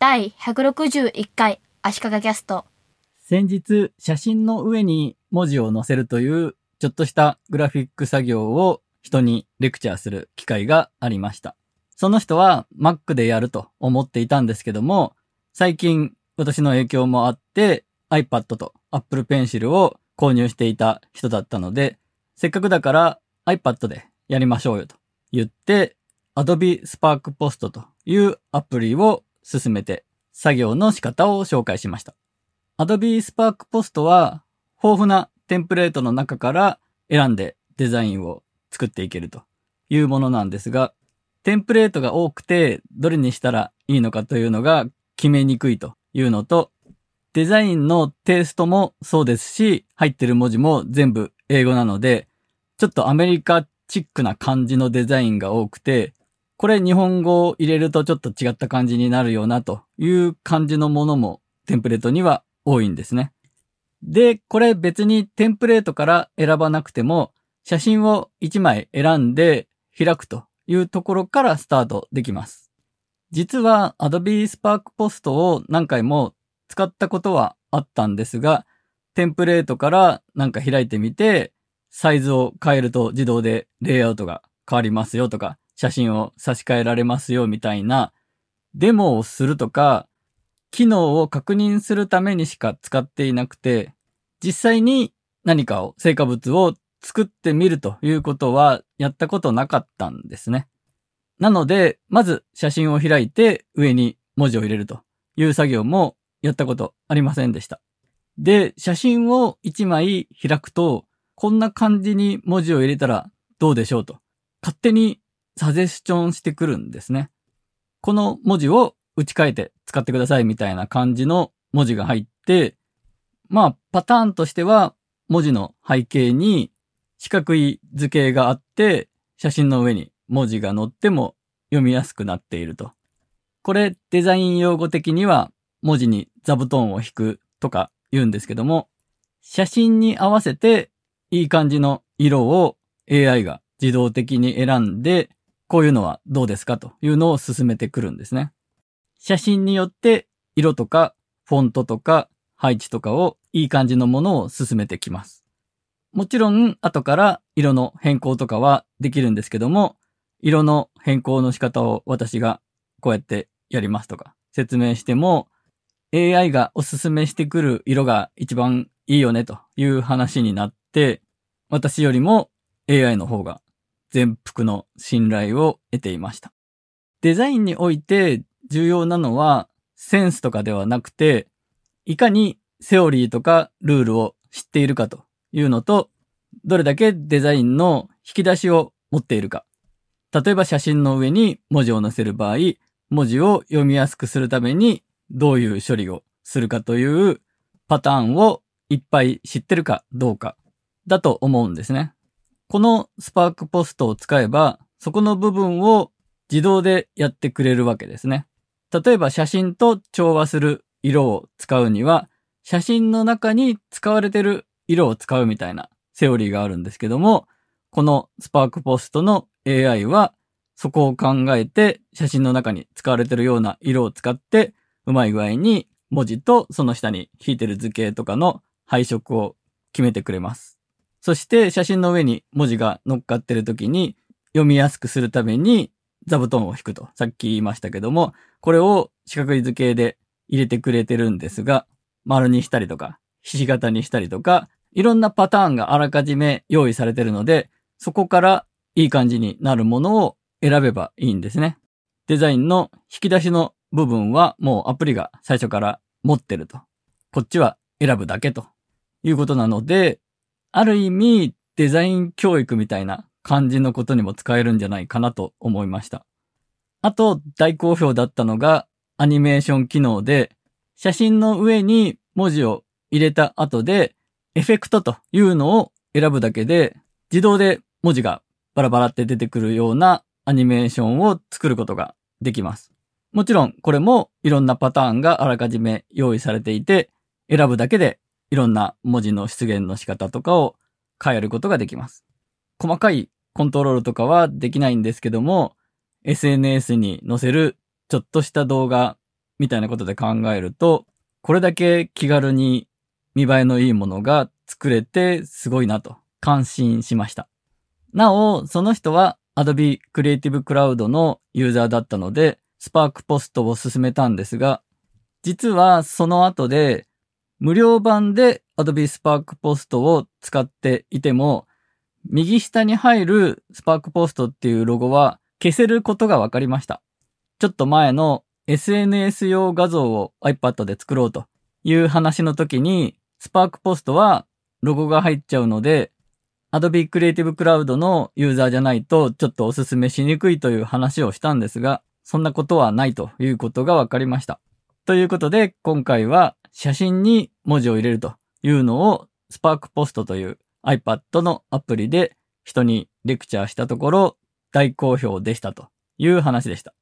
第161回足利キャスト。先日、写真の上に文字を載せるという、ちょっとしたグラフィック作業を人にレクチャーする機会がありました。その人は Mac でやると思っていたんですけども、最近私の影響もあって iPad と Apple Pencil を購入していた人だったので、せっかくだから iPad でやりましょうよと言って、Adobe Spark Post というアプリを進めて作業の仕方を紹介しました。Adobe Spark Post は豊富なテンプレートの中から選んでデザインを作っていけるというものなんですが、テンプレートが多くてどれにしたらいいのかというのが決めにくいというのと、デザインのテイストもそうですし、入ってる文字も全部英語なので、ちょっとアメリカチックな感じのデザインが多くて、これ日本語を入れるとちょっと違った感じになるよなという感じのものもテンプレートには多いんですね。で、これ別にテンプレートから選ばなくても写真を1枚選んで開くというところからスタートできます。実は Adobe Spark Post を何回も使ったことはあったんですが、テンプレートからなんか開いてみて、サイズを変えると自動でレイアウトが変わりますよとか、写真を差し替えられますよみたいなデモをするとか、機能を確認するためにしか使っていなくて、実際に何かを、成果物を作ってみるということはやったことなかったんですね。なので、まず写真を開いて上に文字を入れるという作業もやったことありませんでした。で、写真を1枚開くと、こんな感じに文字を入れたらどうでしょうと。勝手にサジェスチョンしてくるんですね。この文字を打ち替えて使ってくださいみたいな感じの文字が入って、まあ、パターンとしては、文字の背景に四角い図形があって、写真の上に文字が載っても読みやすくなっていると。これ、デザイン用語的には、文字に座布団を引くとか言うんですけども、写真に合わせていい感じの色を AI が自動的に選んでこういうのはどうですかというのを進めてくるんですね。写真によって色とかフォントとか配置とかをいい感じのものを進めてきます。もちろん後から色の変更とかはできるんですけども、色の変更の仕方を私がこうやってやりますとか説明しても AI がおすすめしてくる色が一番いいよねという話になって私よりも AI の方が全幅の信頼を得ていました。デザインにおいて重要なのはセンスとかではなくて、いかにセオリーとかルールを知っているかというのと、どれだけデザインの引き出しを持っているか。例えば写真の上に文字を載せる場合、文字を読みやすくするためにどういう処理をするかというパターンをいっぱい知ってるかどうかだと思うんですね。このスパークポストを使えば、そこの部分を自動でやってくれるわけですね。例えば写真と調和する色を使うには、写真の中に使われてる色を使うみたいなセオリーがあるんですけども、このスパークポストの AI はそこを考えて写真の中に使われてるような色を使ってうまい具合に文字とその下に引いてる図形とかの配色を決めてくれます。そして写真の上に文字が乗っかってる時に読みやすくするために座布団を引くと、さっき言いましたけども、これを四角い図形で入れてくれてるんですが、丸にしたりとか、ひし形にしたりとか、いろんなパターンがあらかじめ用意されてるので、そこからいい感じになるものを選べばいいんですね。デザインの引き出しの部分はもうアプリが最初から持ってると。こっちは選ぶだけということなので、ある意味デザイン教育みたいな感じのことにも使えるんじゃないかなと思いました。あと大好評だったのがアニメーション機能で写真の上に文字を入れた後でエフェクトというのを選ぶだけで自動で文字がバラバラって出てくるようなアニメーションを作ることができます。もちろんこれもいろんなパターンがあらかじめ用意されていて選ぶだけでいろんな文字の出現の仕方とかを変えることができます。細かいコントロールとかはできないんですけども、SNS に載せるちょっとした動画みたいなことで考えると、これだけ気軽に見栄えのいいものが作れてすごいなと感心しました。なお、その人は Adobe Creative Cloud のユーザーだったので、Spark Post を進めたんですが、実はその後で無料版で Adobe Spark Post を使っていても、右下に入る Spark Post っていうロゴは消せることが分かりました。ちょっと前の SNS 用画像を iPad で作ろうという話の時に、Spark Post はロゴが入っちゃうので、Adobe Creative Cloud のユーザーじゃないとちょっとおすすめしにくいという話をしたんですが、そんなことはないということが分かりました。ということで、今回は写真に文字を入れるというのを Spark Post という iPad のアプリで人にレクチャーしたところ大好評でしたという話でした。